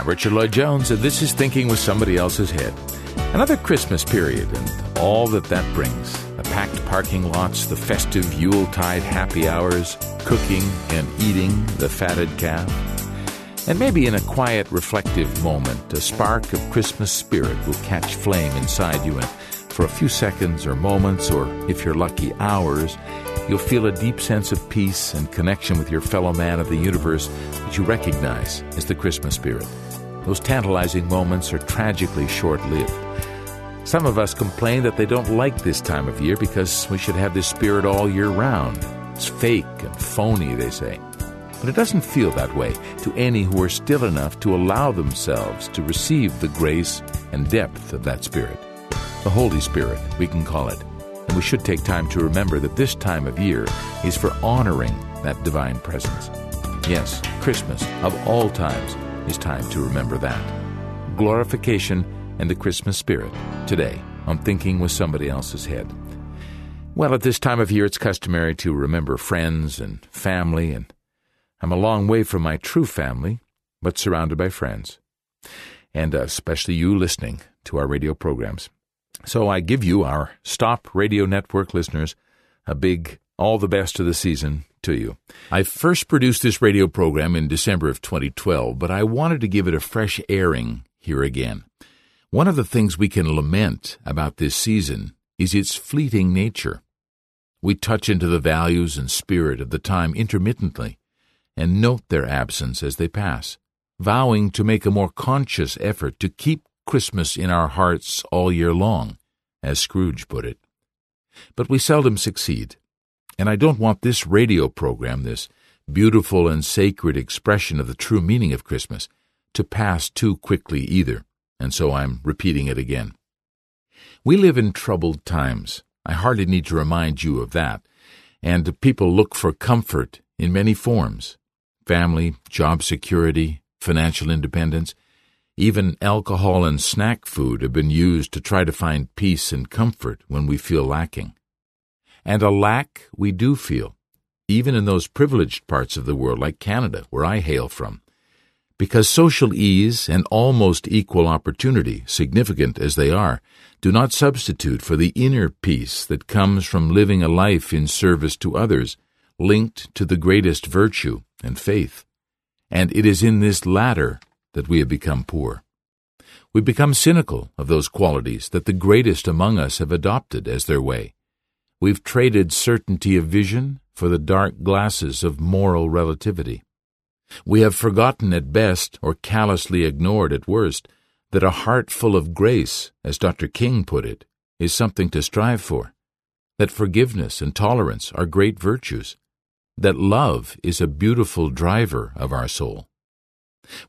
I'm Richard Lloyd Jones, and this is Thinking with Somebody Else's Head. Another Christmas period and all that that brings the packed parking lots, the festive Yuletide happy hours, cooking and eating the fatted calf. And maybe in a quiet, reflective moment, a spark of Christmas spirit will catch flame inside you, and for a few seconds or moments, or if you're lucky, hours, you'll feel a deep sense of peace and connection with your fellow man of the universe that you recognize as the Christmas spirit. Those tantalizing moments are tragically short lived. Some of us complain that they don't like this time of year because we should have this spirit all year round. It's fake and phony, they say. But it doesn't feel that way to any who are still enough to allow themselves to receive the grace and depth of that spirit. The Holy Spirit, we can call it. And we should take time to remember that this time of year is for honoring that divine presence. Yes, Christmas, of all times, is time to remember that. Glorification and the Christmas spirit today on Thinking with Somebody Else's Head. Well, at this time of year, it's customary to remember friends and family, and I'm a long way from my true family, but surrounded by friends, and uh, especially you listening to our radio programs. So I give you, our Stop Radio Network listeners, a big all the best of the season to you. I first produced this radio program in December of 2012, but I wanted to give it a fresh airing here again. One of the things we can lament about this season is its fleeting nature. We touch into the values and spirit of the time intermittently and note their absence as they pass, vowing to make a more conscious effort to keep Christmas in our hearts all year long, as Scrooge put it. But we seldom succeed, and I don't want this radio program, this beautiful and sacred expression of the true meaning of Christmas, to pass too quickly either, and so I'm repeating it again. We live in troubled times. I hardly need to remind you of that. And people look for comfort in many forms family, job security, financial independence. Even alcohol and snack food have been used to try to find peace and comfort when we feel lacking. And a lack we do feel, even in those privileged parts of the world like Canada, where I hail from. Because social ease and almost equal opportunity, significant as they are, do not substitute for the inner peace that comes from living a life in service to others, linked to the greatest virtue and faith. And it is in this latter that we have become poor. We become cynical of those qualities that the greatest among us have adopted as their way. We've traded certainty of vision for the dark glasses of moral relativity. We have forgotten at best, or callously ignored at worst, that a heart full of grace, as Dr. King put it, is something to strive for, that forgiveness and tolerance are great virtues, that love is a beautiful driver of our soul.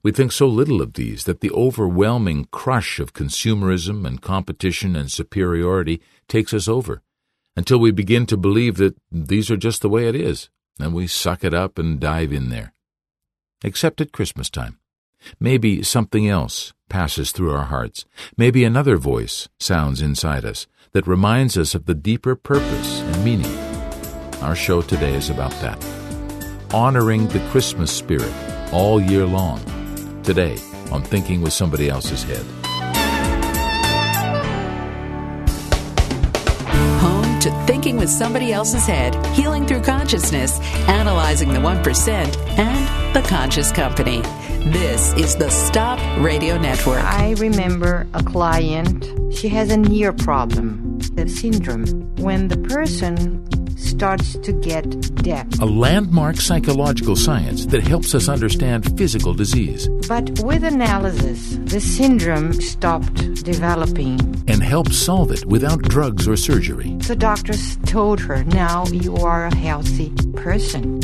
We think so little of these that the overwhelming crush of consumerism and competition and superiority takes us over, until we begin to believe that these are just the way it is, and we suck it up and dive in there. Except at Christmas time. Maybe something else passes through our hearts. Maybe another voice sounds inside us that reminds us of the deeper purpose and meaning our show today is about that. Honoring the Christmas spirit all year long. Today on Thinking with Somebody Else's Head. Thinking with Somebody Else's Head, Healing Through Consciousness, Analyzing the 1%, and The Conscious Company. This is the Stop Radio Network. I remember a client, she has an ear problem, the syndrome. When the person starts to get deaf. A landmark psychological science that helps us understand physical disease. But with analysis, the syndrome stopped developing. And helps solve it without drugs or surgery. The doctors told her, now you are a healthy person.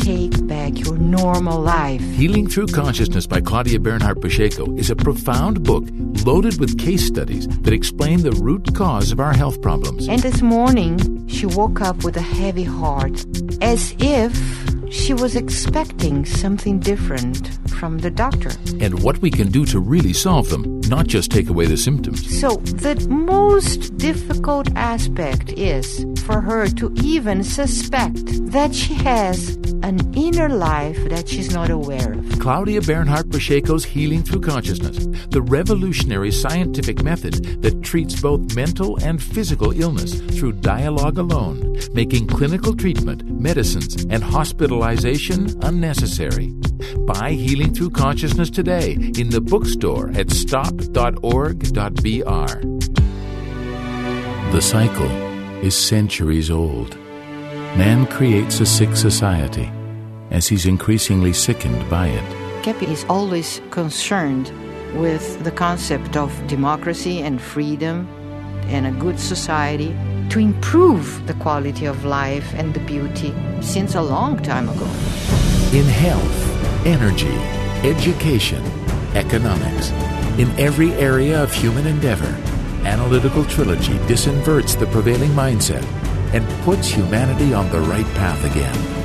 Take back your normal life. Healing Through Consciousness by Claudia Bernhoeft Pacheco is a profound book loaded with case studies that explain the root cause of our health problems. And this morning, she woke up with a heavy heart, as if she was expecting something different from the doctor. And what we can do to really solve them, not just take away the symptoms. So, the most difficult aspect is for her to even suspect that she has an inner life that she's not aware of. Claudia Bernhoeft Pacheco's Healing Through Consciousness, the revolutionary scientific method that treats both mental and physical illness through dialogue alone, making clinical treatment, medicines, and hospitalization unnecessary. Buy Healing Through Consciousness today in the bookstore at stop.org.br. The cycle is centuries old. Man creates a sick society as he's increasingly sickened by it. Keppe is always concerned with the concept of democracy and freedom and a good society to improve the quality of life and the beauty since a long time ago. In health, energy, education, economics, in every area of human endeavor, Analytical Trilogy disinverts the prevailing mindset and puts humanity on the right path again.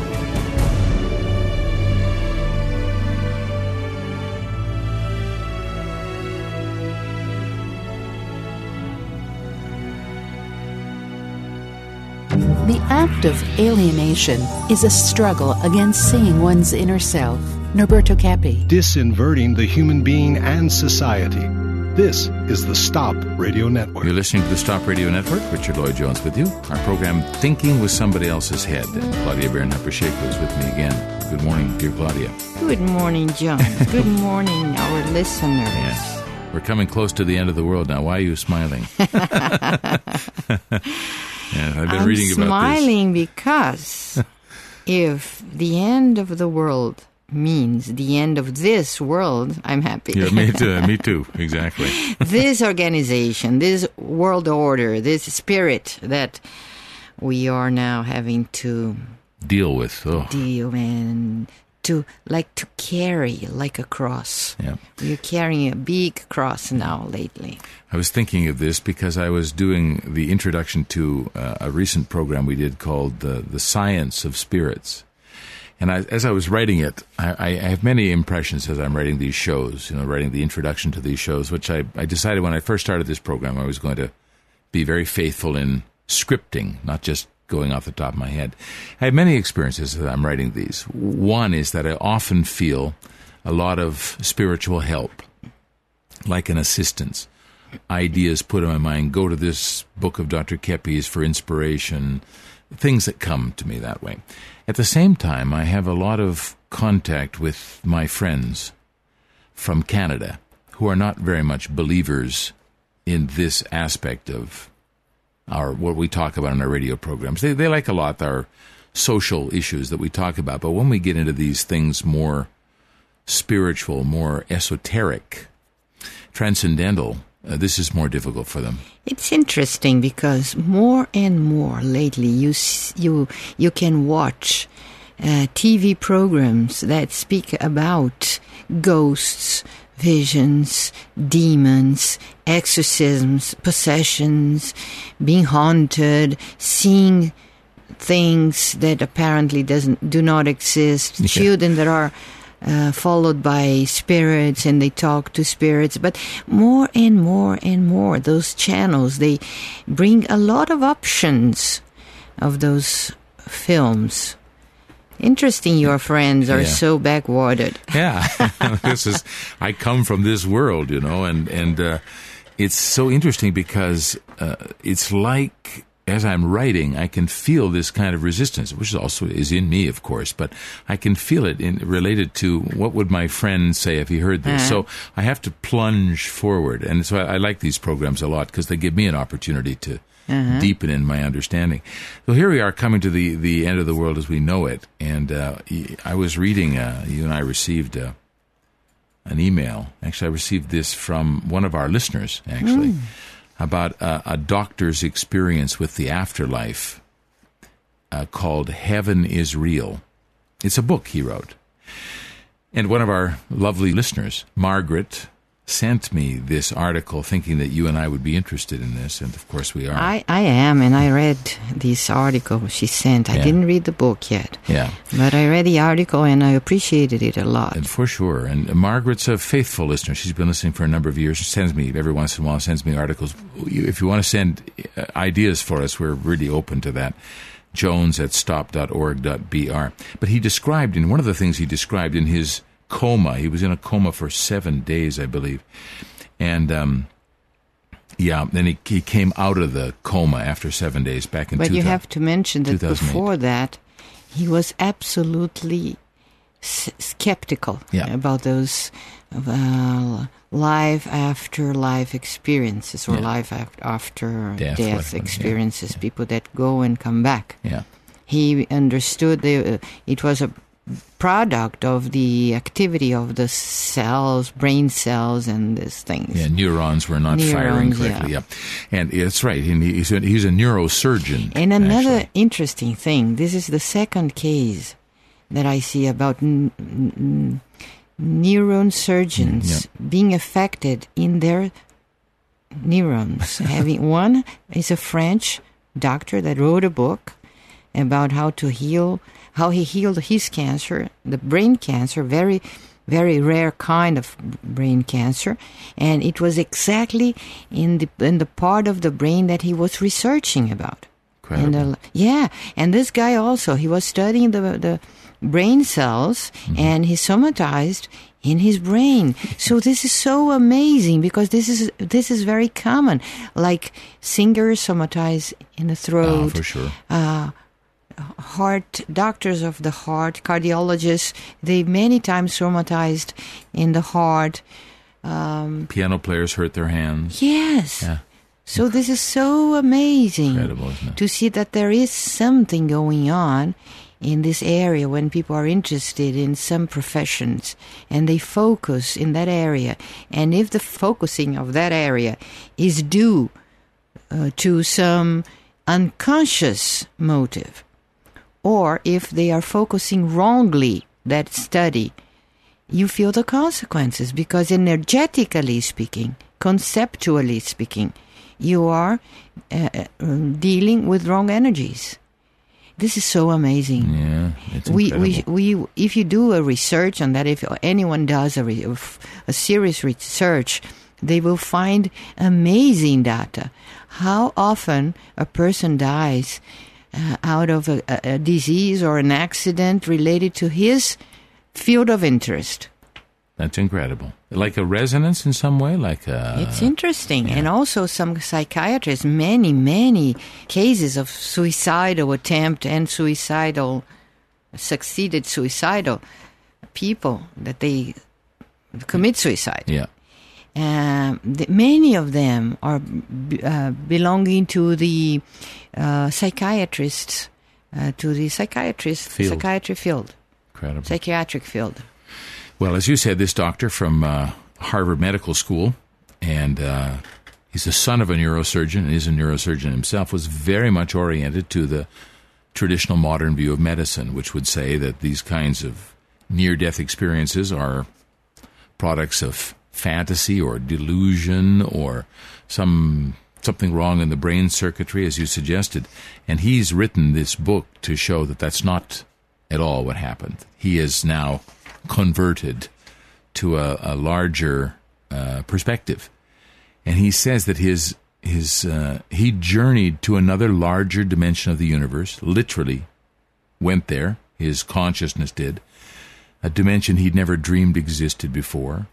Act of alienation is a struggle against seeing one's inner self. Norberto Keppe. Disinverting the human being and society. This is the Stop Radio Network. You're listening to the Stop Radio Network. Richard Lloyd Jones with you. Our program, Thinking with Somebody Else's Head. And Claudia Bernhoeft Pacheco is with me again. Good morning, dear Claudia. Good morning, John. Good morning, our listeners. Yes. We're coming close to the end of the world now. Why are you smiling? Yeah, I've been I'm reading about smiling because if the end of the world means the end of this world, I'm happy. Yeah, me too. me too. Exactly. this organization, this world order, this spirit that we are now having to Deal with. Oh, deal and to like to carry like a cross. yeah. We're carrying a big cross now lately. I was thinking of this because I was doing the introduction to uh, a recent program we did called the the Science of Spirits, and I, as I was writing it, I, I have many impressions as I'm writing these shows. You know, writing the introduction to these shows, which I, I decided when I first started this program I was going to be very faithful in scripting, not just going off the top of my head. I have many experiences as I'm writing these. One is that I often feel a lot of spiritual help, like an assistance. Ideas put in my mind, go to this book of Dr. Keppe's for inspiration, things that come to me that way. At the same time, I have a lot of contact with my friends from Canada who are not very much believers in this aspect of our what we talk about in our radio programs. They they like a lot our social issues that we talk about, but when we get into these things more spiritual, more esoteric, transcendental, uh, this is more difficult for them. It's interesting because more and more lately you you you can watch uh, TV programs that speak about ghosts, visions, demons, exorcisms, possessions, being haunted, seeing things that apparently doesn't do not exist, Yeah. children that are uh, followed by spirits and they talk to spirits. But more and more and more those channels they bring a lot of options of those films interesting your friends are Yeah. so backwatered Yeah, this is. I come from this world, you know, and and uh, it's so interesting because uh, it's like as I'm writing, I can feel this kind of resistance, which is also is in me, of course, but I can feel it in related to what would my friend say if he heard this. So I have to plunge forward, and so I, I like these programs a lot because they give me an opportunity to deepen in my understanding. So here we are coming to the the end of the world as we know it, and uh, I was reading. Uh, you and I received. Uh, an email. Actually, I received this from one of our listeners, actually, about uh, a doctor's experience with the afterlife uh, called Heaven is Real. It's a book he wrote. And one of our lovely listeners, Margaret, sent me this article thinking that you and I would be interested in this, and of course we are. I, I am, and I read this article she sent. I Yeah. didn't read the book yet, yeah, but I read the article and I appreciated it a lot. and for sure. And Margaret's a faithful listener. She's been listening for a number of years. She sends me every once in a while. Sends me articles. If you want to send uh, ideas for us, we're really open to that. Jones at stop.org.br. But he described in one of the things he described in his coma. He was in a coma for seven days, I believe, and. um yeah, then he, he came out of the coma after seven days back in But you have to mention that before that, he was absolutely s- skeptical Yeah. about those uh, life after life experiences or Yeah. life after Death, death, whatever, yeah. experiences, people that go and come back. Yeah. He understood the, uh, it was a product of the activity of the cells, brain cells, and these things. Yeah, neurons were not firing correctly. yeah. Yeah, and it's right. And he's a, he's a neurosurgeon. And another actually. interesting thing, this is the second case that I see about n- n- neuron surgeons mm, being affected in their neurons. Having one is a French doctor that wrote a book about how to heal, how he healed his cancer, the brain cancer, very, very rare kind of brain cancer, and it was exactly in the in the part of the brain that he was researching about. Incredible. And uh, yeah, and this guy also he was studying the the brain cells Mm-hmm. and he somatized in his brain. So this is so amazing because this is this is very common. Like singers somatize in the Ah, throat, for sure. Heart doctors of the heart, cardiologists, they many times traumatized in the heart. Piano players hurt their hands. Yes. Yeah. So this is so amazing Incredible, isn't it? to see that there is something going on in this area when people are interested in some professions and they focus in that area. And if the focusing of that area is due uh, to some unconscious motive, or if they are focusing wrongly that study, you feel the consequences because energetically speaking, conceptually speaking, you are uh, uh, um, dealing with wrong energies. This is so amazing. Yeah, it's We, incredible. we, we, if you do a research on that, if anyone does a, re, a serious research, they will find amazing data. How often a person dies uh, out of a, a, a disease or an accident related to his field of interest. That's incredible. Like a resonance in some way, like a. It's interesting. And also, some psychiatrists, many, many cases of suicidal attempt and suicidal, succeeded suicidal people that they commit suicide. yeah. Um, the, many of them are b- uh, belonging to the uh, psychiatrists, uh, to the psychiatrist Field. psychiatry field, Incredible. psychiatric field. Well, as you said, this doctor from uh, Harvard Medical School, and uh, he's the son of a neurosurgeon and is a neurosurgeon himself, was very much oriented to the traditional modern view of medicine, which would say that these kinds of near death experiences are products of fantasy or delusion or some something wrong in the brain circuitry as you suggested. And he's written this book to show that that's not at all what happened. He is now converted to a, a larger uh, perspective. And he says that his his uh, he journeyed to another larger dimension of the universe literally went there his consciousness did a dimension he'd never dreamed existed before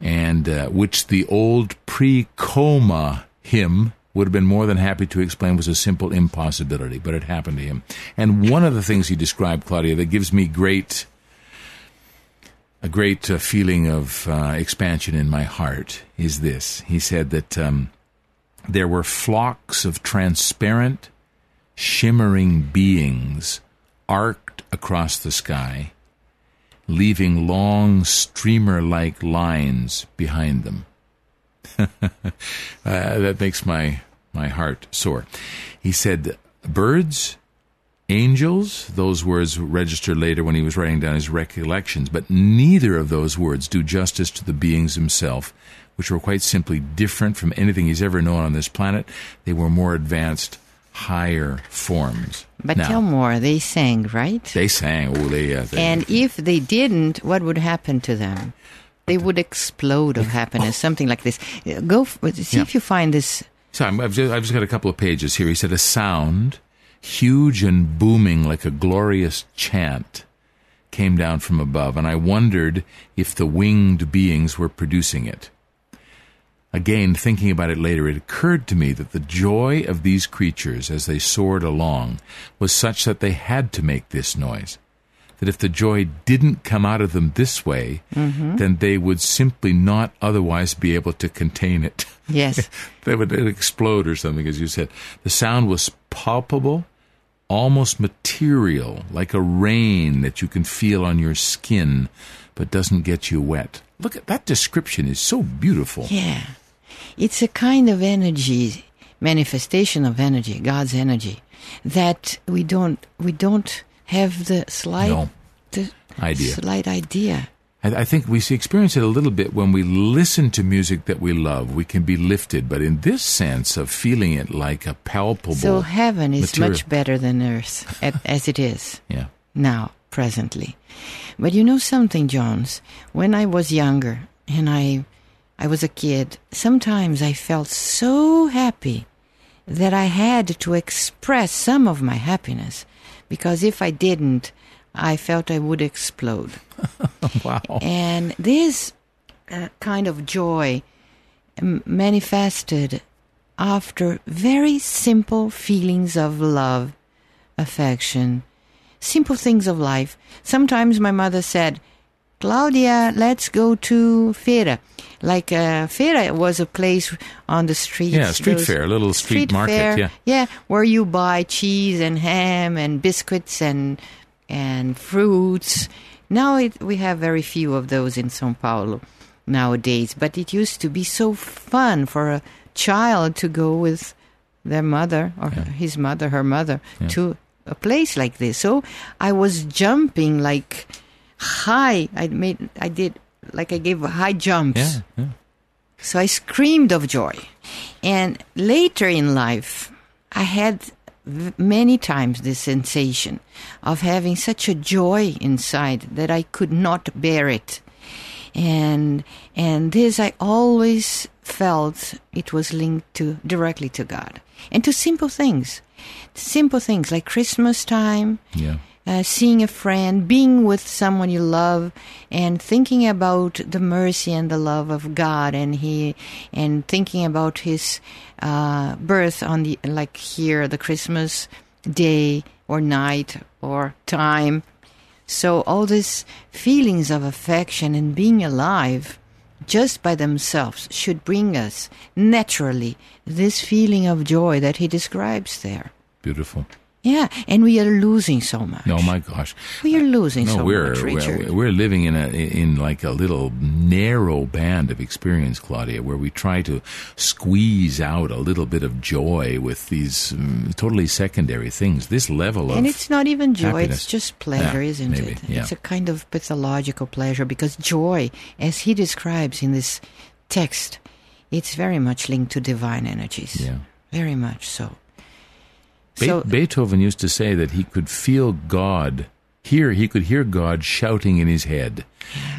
and uh, which the old pre-coma him would have been more than happy to explain was a simple impossibility, but it happened to him. And one of the things he described, Claudia, that gives me great a great uh, feeling of uh, expansion in my heart is this. He said that um, there were flocks of transparent, shimmering beings arced across the sky leaving long streamer like lines behind them. uh, that makes my, my heart sore. He said, Birds angels. Those words registered later when he was writing down his recollections, but neither of those words do justice to the beings himself, which were quite simply different from anything he's ever known on this planet. They were more advanced, higher forms. But now, tell more. They sang, right? they sang. Oh, they, uh, they and if they didn't, what would happen to them? They would explode of happiness, something like this. Go f- see Yeah. if you find this. So I'm- I've just, I've just got a couple of pages here. He said, a sound, huge and booming like a glorious chant, came down from above, and I wondered if the winged beings were producing it. Again, thinking about it later, it occurred to me that the joy of these creatures as they soared along was such that they had to make this noise. That if the joy didn't come out of them this way, mm-hmm. then they would simply not otherwise be able to contain it. Yes. they would explode or something, as you said. The sound was palpable, almost material, like a rain that you can feel on your skin, but doesn't get you wet. Look at that description is so beautiful. Yeah. It's a kind of energy, manifestation of energy, God's energy, that we don't we don't have the slight No. the Idea. slight idea. I, I think we see- experience it a little bit when we listen to music that we love. We can be lifted, but in this sense of feeling it like a palpable. So heaven is material. much better than earth at, as it is. yeah. now, presently. But you know something, Jones? When I was younger and I, I was a kid, sometimes I felt so happy that I had to express some of my happiness because if I didn't, I felt I would explode. Wow. And this uh, kind of joy um, manifested after very simple feelings of love, affection, simple things of life. Sometimes my mother said, Claudia, let's go to Feira. Like uh, Feira was a place on the street. Yeah, street fair, a little street market, yeah. yeah, where you buy cheese and ham and biscuits and and fruits. Now it, we have very few of those in São Paulo nowadays, but it used to be so fun for a child to go with their mother or his mother, her mother, Yeah. to a place like this. So I was jumping like high. I made, I did like I gave high jumps. Yeah. yeah. So I screamed of joy. And later in life, I had v- many times this sensation of having such a joy inside that I could not bear it. And and this I always felt it was linked to directly to God and to simple things. Simple things like Christmas time, Yeah. uh, seeing a friend, being with someone you love, and thinking about the mercy and the love of God, and He, and thinking about His uh, birth on the like here, the Christmas day or night or time. So all these feelings of affection and being alive, just by themselves, should bring us naturally this feeling of joy that He describes there. Beautiful. Yeah, and we are losing so much. No, my gosh. We are losing No, so we're, much, Richard. we're we're living in a in like a little narrow band of experience, Claudia, where we try to squeeze out a little bit of joy with these um, totally secondary things. This level of and it's not even joy, happiness. it's just pleasure, Yeah, isn't maybe, it? yeah. It's a kind of pathological pleasure because joy, as he describes in this text, it's very much linked to divine energies. yeah. Very much so. Be- So, Beethoven used to say that he could feel God. Here, he could hear God shouting in his head,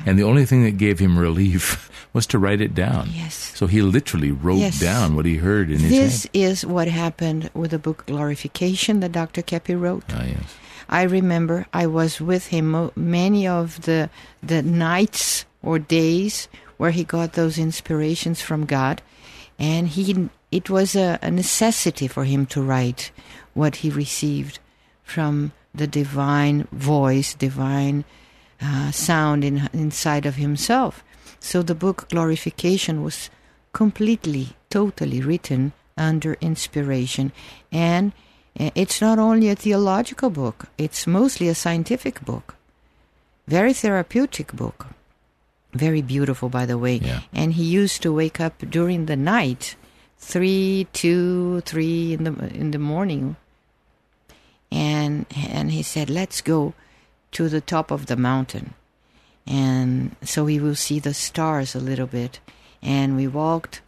and the only thing that gave him relief was to write it down. yes. So he literally wrote Yes. down what he heard in his This head. is what happened with the book Glorification that Dr. Keppe wrote. Ah, yes. I remember I was with him many of the the nights or days where he got those inspirations from God, and he it was a, a necessity for him to write what he received from the divine voice, divine uh, sound in, inside of himself. So the book Glorification was completely, totally written under inspiration. And uh, it's not only a theological book, it's mostly a scientific book. Very therapeutic book. Very beautiful, by the way. Yeah. And he used to wake up during the night, three, two, three in the in the morning, and and he said, "Let's go to the top of the mountain." And so we will see the stars a little bit. And we walked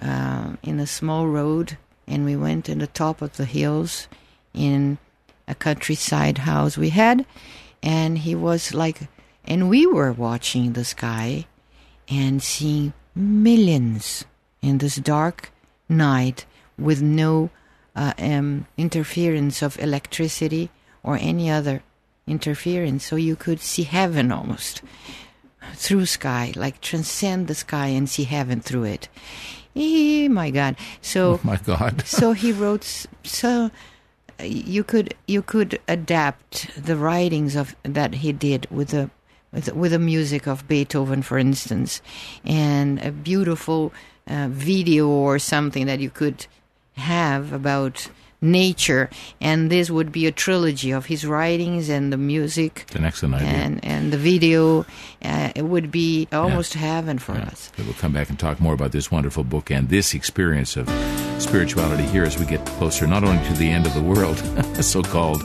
uh, in a small road, and we went in the top of the hills in a countryside house we had. And he was like, and we were watching the sky and seeing millions in this dark night with no uh, um, interference of electricity or any other interference. So you could see heaven almost through sky, like transcend the sky and see heaven through it. Eh, my God! So Oh my God. so he wrote so uh, you could you could adapt the writings of that he did with the with, with the music of Beethoven, for instance, and a beautiful uh, video or something that you could have about nature, and this would be a trilogy of his writings and the music. An excellent idea. And and the video, uh, it would be almost heaven for Yeah. us. We'll come back and talk more about this wonderful book and this experience of spirituality here as we get closer, not only to the end of the world, so called,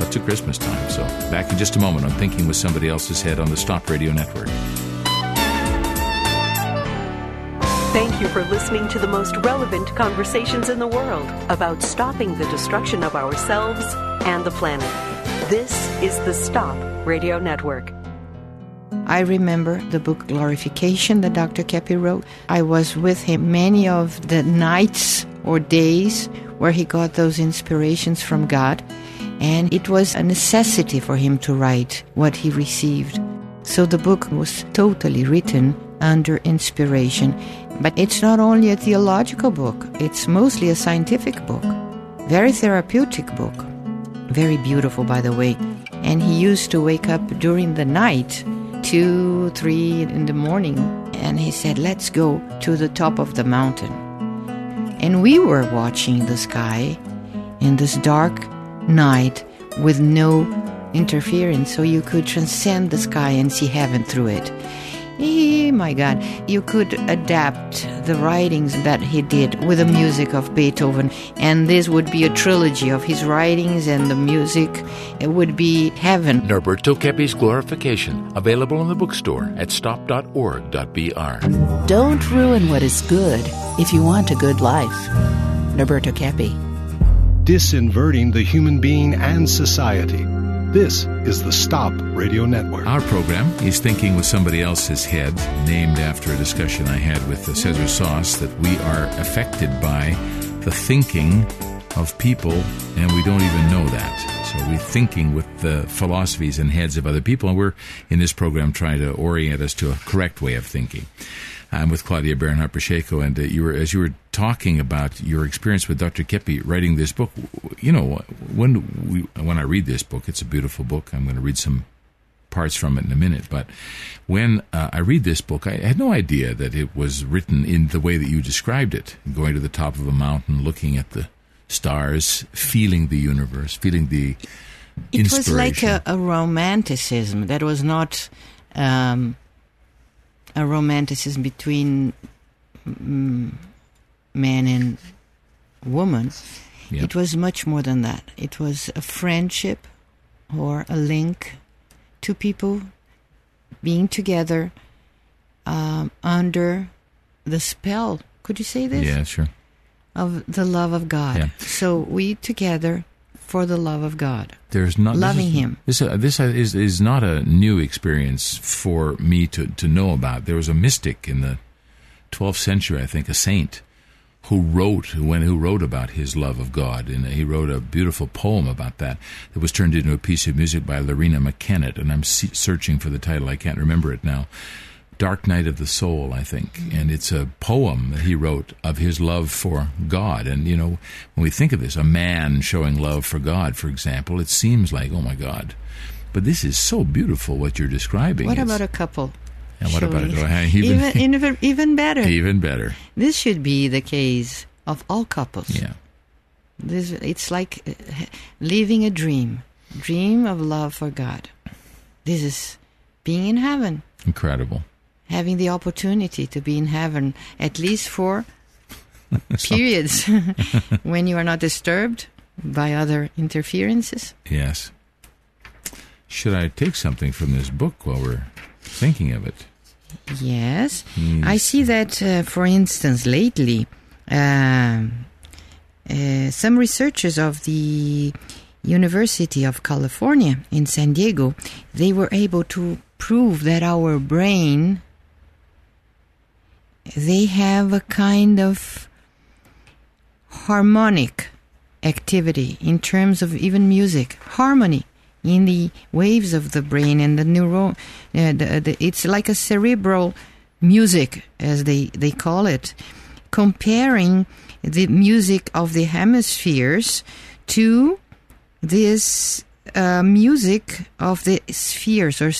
but to Christmas time. So, back in just a moment i'm Thinking with Somebody Else's Head on the Stop Radio Network. Thank you for listening to the most relevant conversations in the world about stopping the destruction of ourselves and the planet. This is the Stop Radio Network. I remember the book Glorification that Dr. Keppe wrote. I was with him many of the nights or days where he got those inspirations from God, and it was a necessity for him to write what he received. So the book was totally written under inspiration. But it's not only a theological book, it's mostly a scientific book. Very therapeutic book. Very beautiful, by the way. And he used to wake up during the night, two, three in the morning, and he said, Let's go to the top of the mountain. And we were watching the sky in this dark night with no interference, so you could transcend the sky and see heaven through it. Eh, my God, you could adapt the writings that he did with the music of Beethoven, and this would be a trilogy of his writings and the music. It would be heaven. Norberto Keppe's Glorification, available in the bookstore at stop.org.br. Don't ruin what is good if you want a good life. Roberto Keppe. Disinverting the human being and society. This is the Stop Radio Network. Our program is Thinking with Somebody Else's Head, named after a discussion I had with Cesar Sauce that we are affected by the thinking of people, and we don't even know that. So we're thinking with the philosophies and heads of other people, and we're in this program trying to orient us to a correct way of thinking. I'm with Claudia Bernhoeft Pacheco, and uh, you were as you were talking about your experience with Dr. Keppe writing this book. You know, when we when I read this book, it's a beautiful book. I'm going to read some parts from it in a minute. But when uh, I read this book, I had no idea that it was written in the way that you described it, going to the top of a mountain, looking at the stars, feeling the universe, feeling the It was like a, a romanticism that was not um, a romanticism between mm, man and woman. Yeah. It was much more than that. It was a friendship or a link to people being together um, under the spell. Could you say this? yeah, sure. Of the love of God. Yeah. So we together for the love of God. There's not this Loving is- him. This uh, this uh, is is not a new experience for me to to know about. There was a mystic in the 12th century, I think, a saint who wrote who went who wrote about his love of God, and he wrote a beautiful poem about that that was turned into a piece of music by Loreena McKennitt, and I'm se- searching for the title. I can't remember it now. Dark Night of the Soul, I think, and it's a poem that he wrote of his love for God. And you know, when we think of this, a man showing love for God, for example, it seems like, oh my God, but this is so beautiful what you're describing. What It's- about a couple? and what about it? Oh, even, even, even, even better. even better? This should be the case of all couples. Yeah, This, it's like uh, living a dream, dream of love for God. This is being in heaven, incredible. Having the opportunity to be in heaven, at least for periods when you are not disturbed by other interferences. Yes. Should I take something from this book while we're thinking of it? Yes. Hmm. I see that, uh, for instance, lately, um uh, some researchers of the University of California in San Diego, they were able to prove that our brain, they have a kind of harmonic activity in terms of even music, harmony in the waves of the brain and the neuron. Uh, the, the, it's like a cerebral music, as they, they call it, comparing the music of the hemispheres to this uh, music of the spheres, or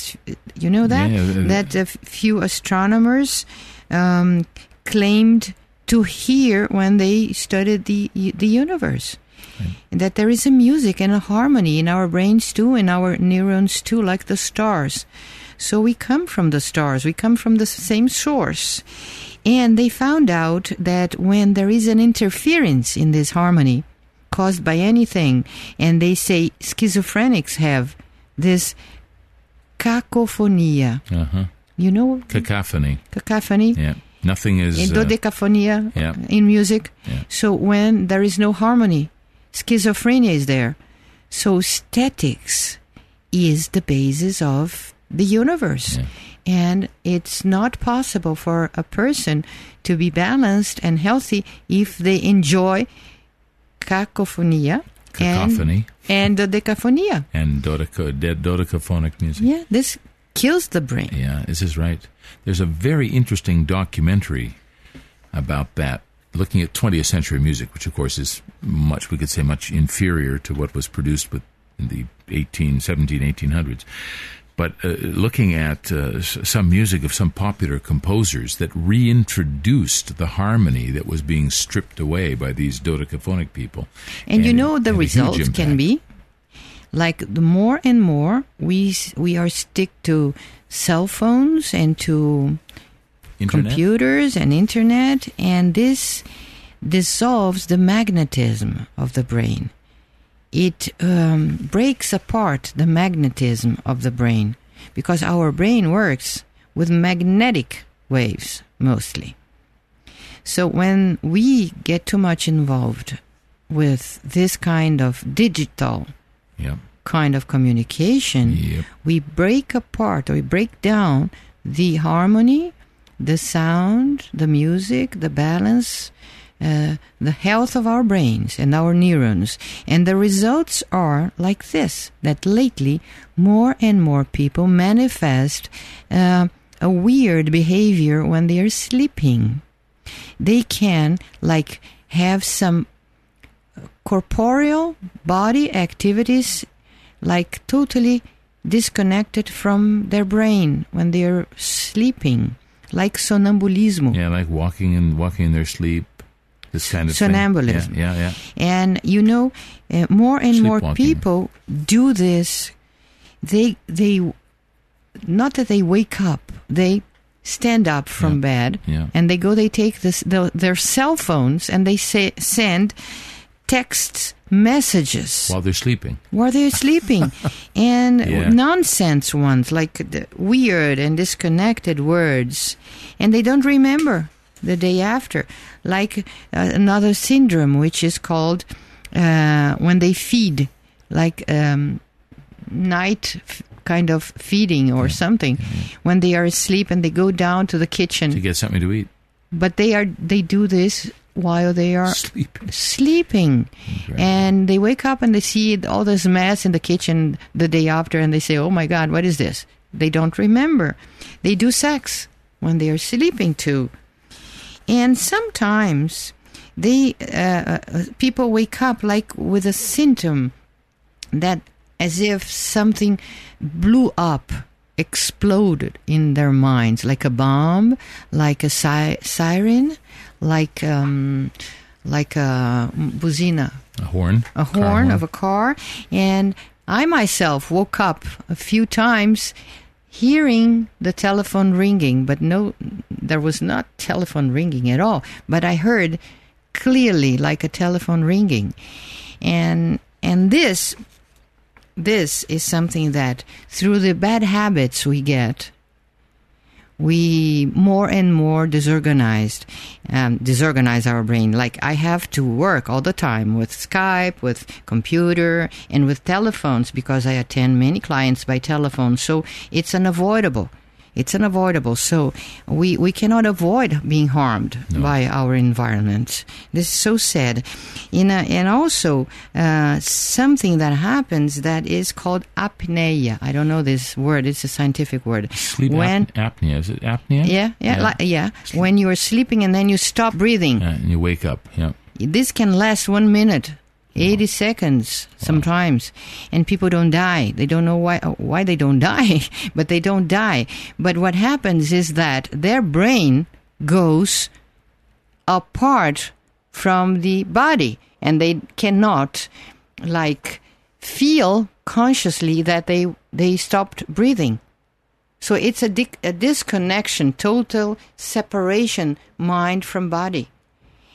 you know that Yeah, that a few astronomers um, claimed to hear when they studied the the universe. That there is a music and a harmony in our brains too, in our neurons too, like the stars. So we come from the stars, we come from the same source. And they found out that when there is an interference in this harmony caused by anything, and they say schizophrenics have this cacophonia. Uh-huh. You know Cacophony. cacophony? Yeah. Nothing is. in uh, dodecaphonia yeah. in music. Yeah. So when there is no harmony, schizophrenia is there. So statics is the basis of the universe. Yeah. And it's not possible for a person to be balanced and healthy if they enjoy cacophonia Cacophony. and, and dodecaphonia. and dodeca, dodecaphonic music. Yeah, this kills the brain. Yeah, this is right. There's a very interesting documentary about that, looking at 20th century music, which of course is much, we could say, much inferior to what was produced with in the 18, 17, 1800s. But uh, looking at uh, some music of some popular composers that reintroduced the harmony that was being stripped away by these dodecaphonic people. And, you know the result can be like the more and more we we are stick to cell phones and to Internet? computers and internet and this dissolves the magnetism of the brain it um, breaks apart the magnetism of the brain because our brain works with magnetic waves mostly so when we get too much involved with this kind of digital Yeah. kind of communication Yep. we break apart or we break down the harmony, the sound, the music, the balance, uh, the health of our brains and our neurons. And the results are like this that lately more and more people manifest uh, a weird behavior when they are sleeping. They can, like, have some corporeal body activities like totally disconnected from their brain when they're sleeping, like sonambulismo. Yeah, like walking and walking in their sleep. This kind of thing. Sonambulism. Yeah, yeah, yeah. And you know, uh, more and more people do this. They they not that they wake up, they stand up from Yeah. bed Yeah. and they go. They take this the, their cell phones and they say, send text messages. While they're sleeping. while they're sleeping. And Yeah. nonsense ones like weird and disconnected words. And they don't remember the day after. Like uh, another syndrome which is called uh, when they feed. Like um, night f- kind of feeding or something. When they are asleep and they go down to the kitchen. To get something to eat. but they are they do this while they are Sleeping. sleeping. And they wake up and they see all this mess in the kitchen the day after and they say oh my god what is this? They don't remember. They do sex when they are sleeping too. And sometimes they uh, uh, people wake up like with a symptom that as if something blew up exploded in their minds like a bomb like a si- siren like um like a buzina. A horn. a Car horn of a car. And i myself woke up a few times hearing the telephone ringing but no there was not telephone ringing at all. But i heard clearly like a telephone ringing. And and this this is something that through the bad habits we get we more and more disorganized um, disorganize our brain. Like i have to work all the time with skype with computer and with telephones because i attend many clients by telephone. So it's unavoidable it's unavoidable. So we, we cannot avoid being harmed No. by our environment. This is so sad. In a, and also uh, something that happens that is called apnea. I don't know this word. It's a scientific word. Sleep when ap- apnea. Is it apnea? yeah yeah like, yeah when you are sleeping and then you stop breathing. Uh, and you wake up. Yeah. This can last one minute. 80 seconds sometimes. And people don't die. They don't know why uh, why they don't die but they don't die. But what happens is that their brain goes apart from the body and they cannot like feel consciously that they they stopped breathing. So it's a, dic- a disconnection total separation mind from body.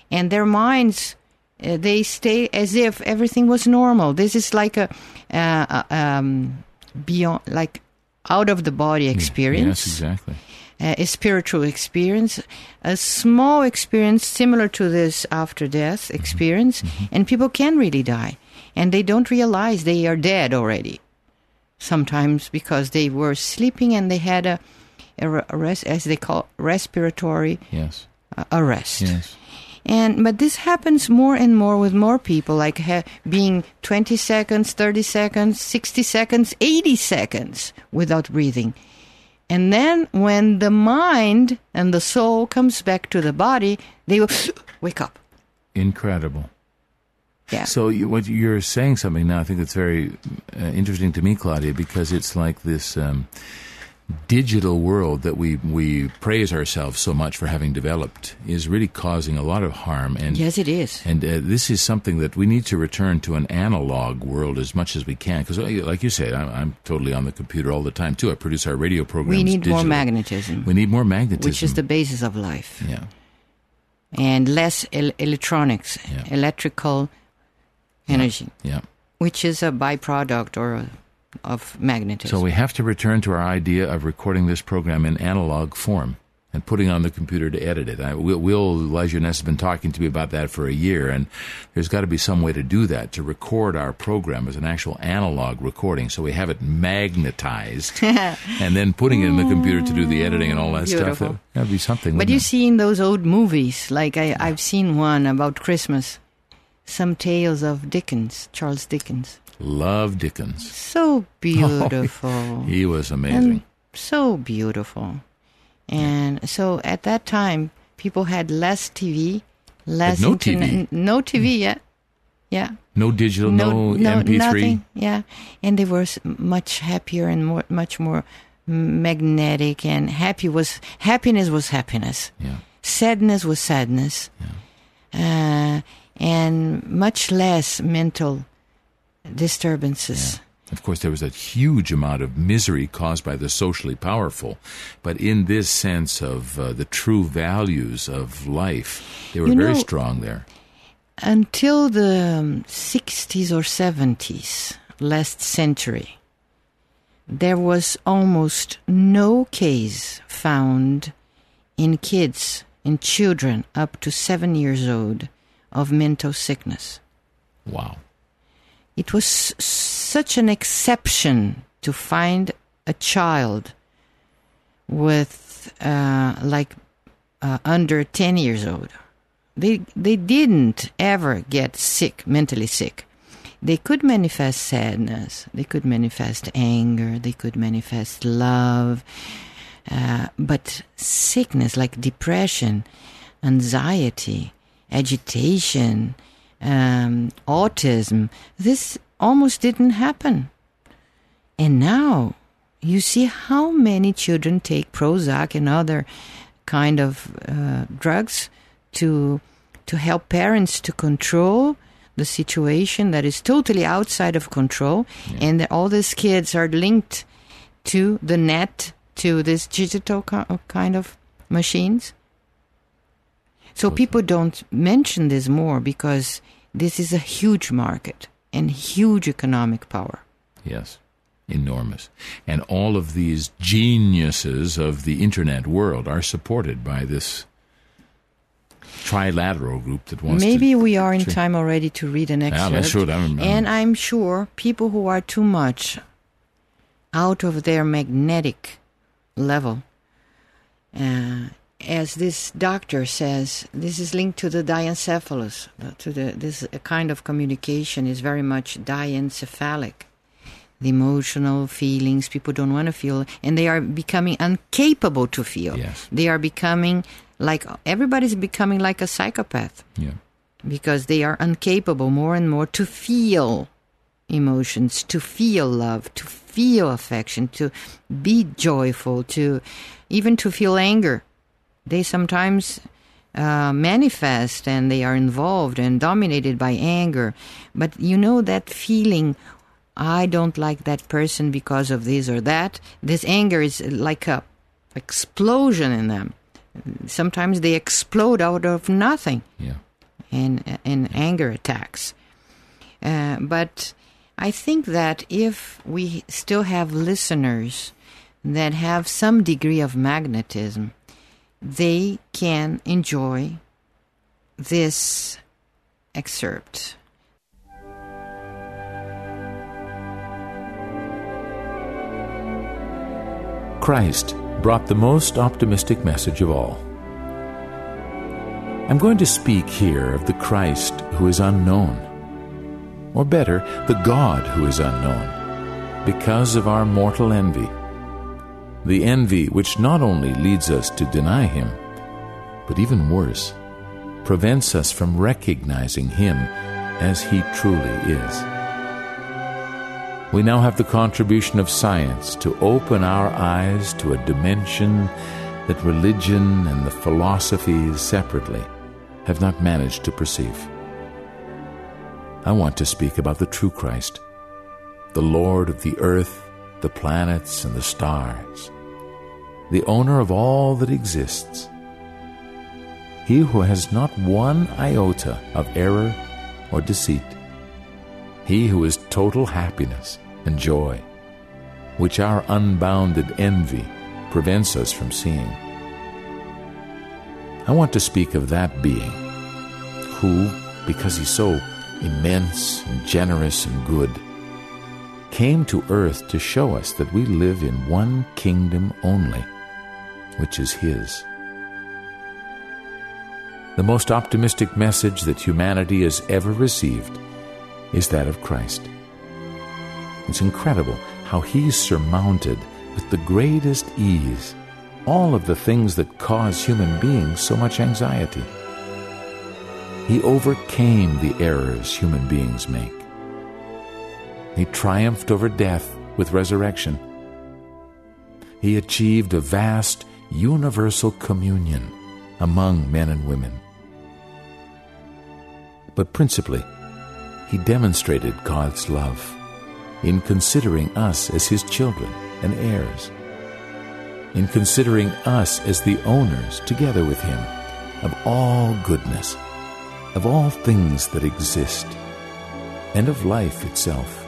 And their minds uh, they stay as if everything was normal this is like a uh, uh, um, beyond like out of the body experience Yes, exactly. uh, a spiritual experience, a small experience similar to this after death experience, and people can really die, and they don't realize they are dead already. Sometimes because they were sleeping and they had a, a, a rest, as they call respiratory Yes. arrest. Yes. And but this happens more and more with more people, like ha- being 20 seconds, 30 seconds, 60 seconds, 80 seconds without breathing. And then when the mind and the soul comes back to the body, they will wake up. Incredible. Yeah. So you, what you're saying something now, I think that's very uh, interesting to me, Claudia, because it's like this um, digital world that we we praise ourselves so much for having developed is really causing a lot of harm. And yes, it is. and uh, this is something that we need to return to an analog world as much as we can. Because, like you said, I'm, I'm totally on the computer all the time too. I produce our radio programs. We need more magnetism, We need more magnetism. which is the basis of life, yeah. and less el- electronics, Yeah. electrical energy, Yeah. which is a byproduct or a, of magnetism. So we have to return to our idea of recording this program in analog form and putting on the computer to edit it. I, Will, Will Lejeunesse has been talking to me about that for a year, and there's got to be some way to do that, to record our program as an actual analog recording so we have it magnetized and then putting it in the computer to do the editing and all that stuff. Beautiful. That, that'd be something. But you it? see in those old movies, like I, I've seen one about Christmas, some tales of Dickens, Charles Dickens. Love Dickens. So beautiful. He was amazing. and so beautiful. And so at that time, people had less TV, less no internet, TV. no TV yet. Yeah. no digital, no, MP3. nothing. Yeah, and they were much happier and more, much more magnetic. And happy was happiness was happiness. Yeah. Sadness was sadness, uh, and much less mental disturbances. Of course, there was a huge amount of misery caused by the socially powerful, but in this sense of uh, the true values of life, they were You very strong there. Until the um, 60s or 70s, last century, there was almost no case found in kids, in children up to seven years old, of mental sickness. Wow. It was such an exception to find a child with uh, like uh, under 10 years old. They, they didn't ever get sick, mentally sick. They could manifest sadness, they could manifest anger, they could manifest love, uh, but sickness like depression, anxiety, agitation, um, autism, this almost didn't happen. And now you see how many children take Prozac and other kind of uh, drugs to to help parents to control the situation that is totally outside of control, and that all these kids are linked to the net, to this digital kind of machines. So people don't mention this more because this is a huge market and huge economic power. Yes, enormous. And all of these geniuses of the internet world are supported by this trilateral group that wants Maybe to. we are in time already to read an excerpt. shoot. I'm- I'm- and I'm sure people who are too much out of their magnetic level, uh, as this doctor says, this is linked to the diencephalus. To the this kind of communication is very much diencephalic. The emotional feelings people don't want to feel, and they are becoming incapable to feel. Yes. They are becoming like everybody's becoming like a psychopath Yeah. because they are incapable more and more to feel emotions, to feel love, to feel affection, to be joyful, to even to feel anger. They sometimes uh, manifest and they are involved and dominated by anger. But you know that feeling, I don't like that person because of this or that. This anger is like a explosion in them. Sometimes they explode out of nothing Yeah. and and anger attacks. Uh, but I think that if we still have listeners that have some degree of magnetism, they can enjoy this excerpt. Christ brought the most optimistic message of all. I'm going to speak here of the Christ who is unknown, or better, the God who is unknown, because of our mortal envy. The envy which not only leads us to deny Him, but even worse, prevents us from recognizing Him as He truly is. We now have the contribution of science to open our eyes to a dimension that religion and the philosophies separately have not managed to perceive. I want to speak about the true Christ, the Lord of the earth, the planets, and the stars, the owner of all that exists. He who has not one iota of error or deceit. He who is total happiness and joy, which our unbounded envy prevents us from seeing. I want to speak of that being who, because he's so immense and generous and good, came to earth to show us that we live in one kingdom only, which is his. The most optimistic message that humanity has ever received is that of Christ. It's incredible how he surmounted with the greatest ease all of the things that cause human beings so much anxiety. He overcame the errors human beings make. He triumphed over death with resurrection. He achieved a vast universal communion among men and women. But principally, he demonstrated God's love in considering us as his children and heirs, in considering us as the owners, together with him, of all goodness, of all things that exist, and of life itself.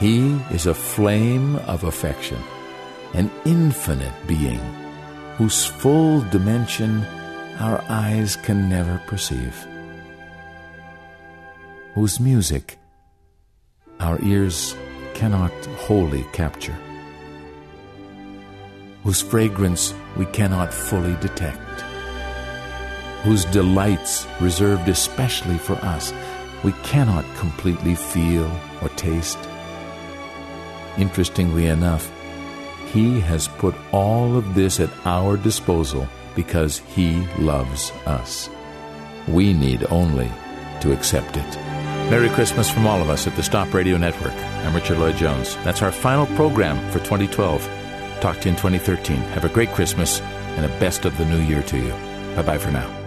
He is a flame of affection, an infinite being whose full dimension our eyes can never perceive, whose music our ears cannot wholly capture, whose fragrance we cannot fully detect, whose delights reserved especially for us we cannot completely feel or taste. Interestingly enough, He has put all of this at our disposal because He loves us. We need only to accept it. Merry Christmas from all of us at the Stop Radio Network. I'm Richard Lloyd Jones. That's our final program for 2012. Talk to you in 2013. Have a great Christmas and a best of the new year to you. Bye bye for now.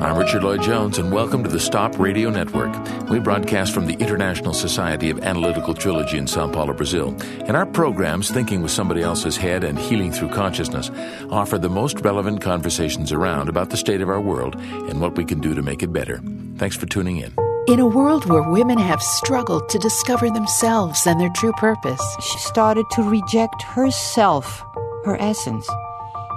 I'm Richard Lloyd Jones, and welcome to the Stop Radio Network. We broadcast from the International Society of Analytical Trilogy in Sao Paulo, Brazil. And our programs, Thinking with Somebody Else's Head and Healing Through Consciousness, offer the most relevant conversations around about the state of our world and what we can do to make it better. Thanks for tuning in. In a world where women have struggled to discover themselves and their true purpose, She started to reject herself, her essence.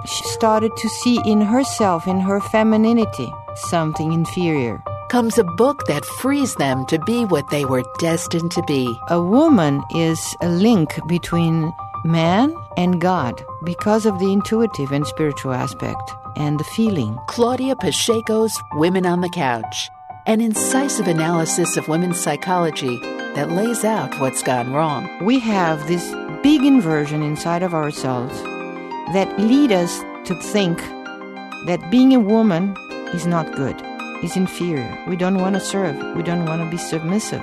She started to see in herself, in her femininity, something inferior. comes a book that frees them to be what they were destined to be. A woman is a link between man and God because of the intuitive and spiritual aspect and the feeling. Claudia Pacheco's Women on the Couch, an incisive analysis of women's psychology that lays out what's gone wrong. We have this big inversion inside of ourselves that lead us to think that being a woman is not good, is inferior. We don't want to serve. We don't want to be submissive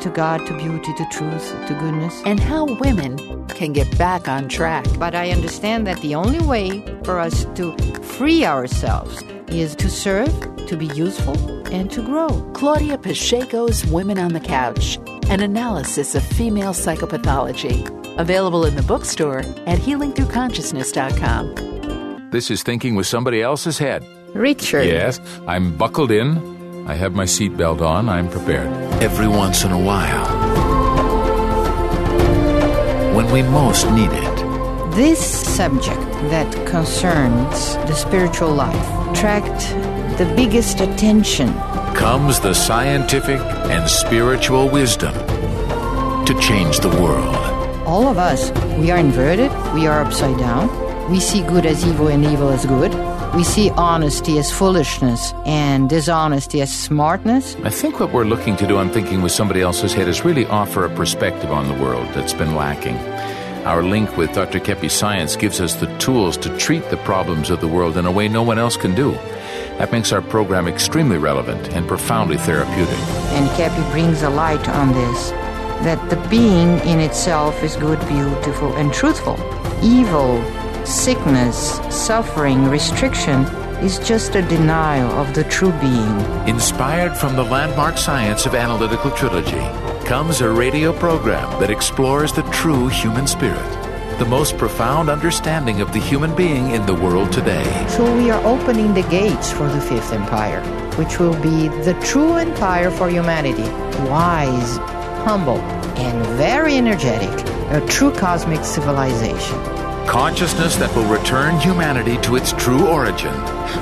to God, to beauty, to truth, to goodness. And how women can get back on track. But I understand that the only way for us to free ourselves is to serve, to be useful, and to grow. Claudia Pacheco's Women on the Couch, an analysis of female psychopathology. Available in the bookstore at healingthroughconsciousness.com. This is Thinking with Somebody Else's Head. Richard. Yes, I'm buckled in. I have my seatbelt on. I'm prepared. Every once in a while, when we most need it, This subject that concerns the spiritual life attract the biggest attention. comes the scientific and spiritual wisdom to change the world. All of us, we are inverted, we are upside down. We see good as evil and evil as good. We see honesty as foolishness and dishonesty as smartness. I think what we're looking to do I'm Thinking with Somebody Else's Head is really offer a perspective on the world that's been lacking. Our link with Dr. Keppe Science gives us the tools to treat the problems of the world in a way no one else can do. That makes our program extremely relevant and profoundly therapeutic. And Keppe brings a light on this that the being in itself is good, beautiful, and truthful. Evil, sickness, suffering, restriction is just a denial of the true being. Inspired from the landmark science of analytical trilogy comes a radio program that explores the true human spirit, the most profound understanding of the human being in the world today. So we are opening the gates for the fifth empire, which will be the true empire for humanity. Wise, humble, and very energetic. A true cosmic civilization. Consciousness that will return humanity to its true origin.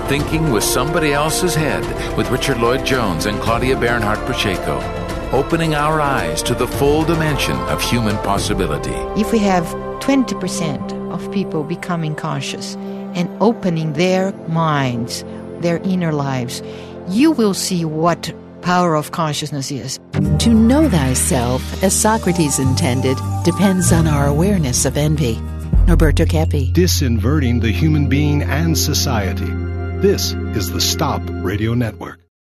Thinking with somebody else's head with Richard Lloyd Jones and Claudia Bernhoeft Pacheco. Opening our eyes to the full dimension of human possibility. If we have 20% of people becoming conscious and opening their minds, their inner lives, you will see what power of consciousness is. To know thyself, as Socrates intended, depends on our awareness of envy. Norberto Keppe. Disinverting the human being and society. This is the Stop Radio Network.